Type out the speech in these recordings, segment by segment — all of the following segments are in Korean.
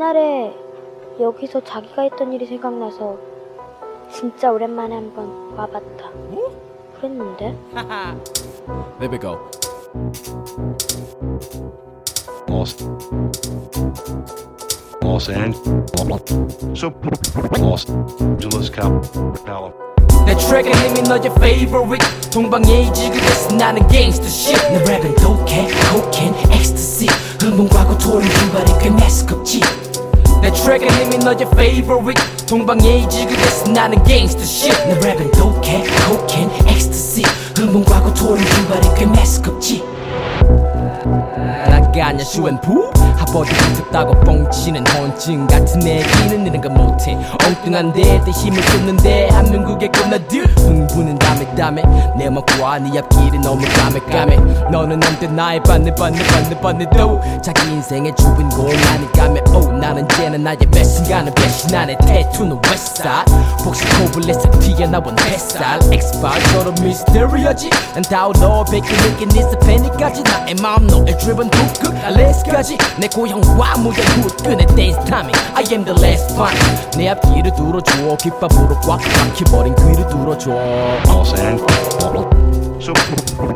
옛날에 여기서 자기가 했던 일이 생각나서 진짜 오랜만에 한번 와봤다. 그랬는데? There we go. Los Los Angeles so Los Angeles Cal California 내 트랙은 이미 너의 favorite 동방예의지 그래서 나는 gangsta shit 내 랩은 독해, 트랙은 이미 너의 favorite. 동방예의지 그래서 나는 gangsta shit. 내 랩은 독해, cocaine, ecstasy. 흥분과 고통을 유발해 꽤 매스껍지 나가냐 슈앤푸? 하버드 붙었다고 뻥치는 혼증 같은 애기는 이런 거 못해. 엉뚱한데 내 힘을 쏟는데 한민국의 겁나들. 흥분은 담에 담에 내 먹과 네 앞길이 너무 까매 까매. 너는 안돼 나의 반대 반대 반대 반대도 자기 인생의 주인공 아니까매. 오 나는 쟤는 나의 매 순간을 배신하네 태투는 웨스트사이드 복식 코블레스 튀어나온 햇살 엑스파일처럼 미스테리하지 난 다우러 베끼 느낀 니스 패닉까지 나의 마음 너의 driven 훅끝 알래스까지. 내 고향과 무대 굿끈의 댄스 타밍 I am the last one. 내 앞길을 뚫어줘. 귓밥으로 꽉 막혀버린 귀를 뚫어줘. Los Angeles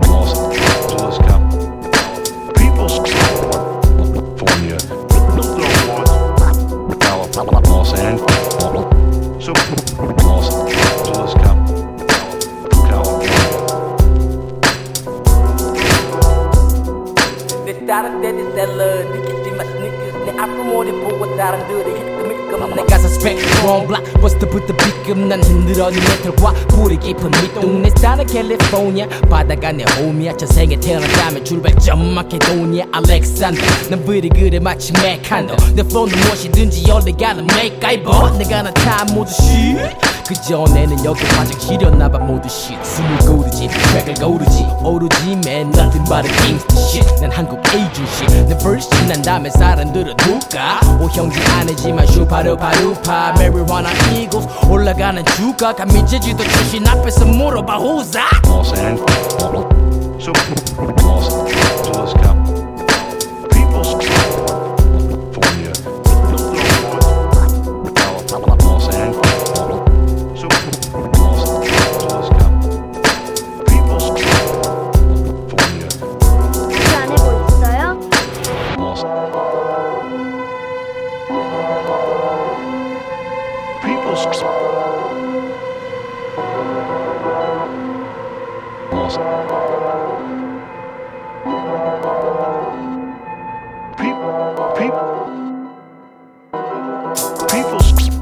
Los Angeles 내 앞을 모래 보고 다른들이 힐끔힐끔 내 가사 스펙트럼 블락버스터부터 B급 난 흔들어 네 메탈과 뿌리 깊은 밑동 내 스타는 캘리포니아 바다가 내 홈이야 저 생에 태어났다면 출발점 마케도니아 알렉산더 난 불이 그래 마치 메칸더 내 폰은 무엇이든지 열려가는 메이카이버 내가 나타 모두 쉿 그전에는 여기 화장실이었나 봐 모두 shit. 숨을 고르지 트랙을 고르지. 오로지 맨 but a gangsta shit. 난 한국 에이전시 내 verse 지난 다음에 사람들은 누가? 오 형제 아니지만 슈파루파루파 marijuana eagles. 올라가는 주가 감미제지도 출신 앞에서 물어봐 who's that? Los Angeles so Los Angeles People, people, people.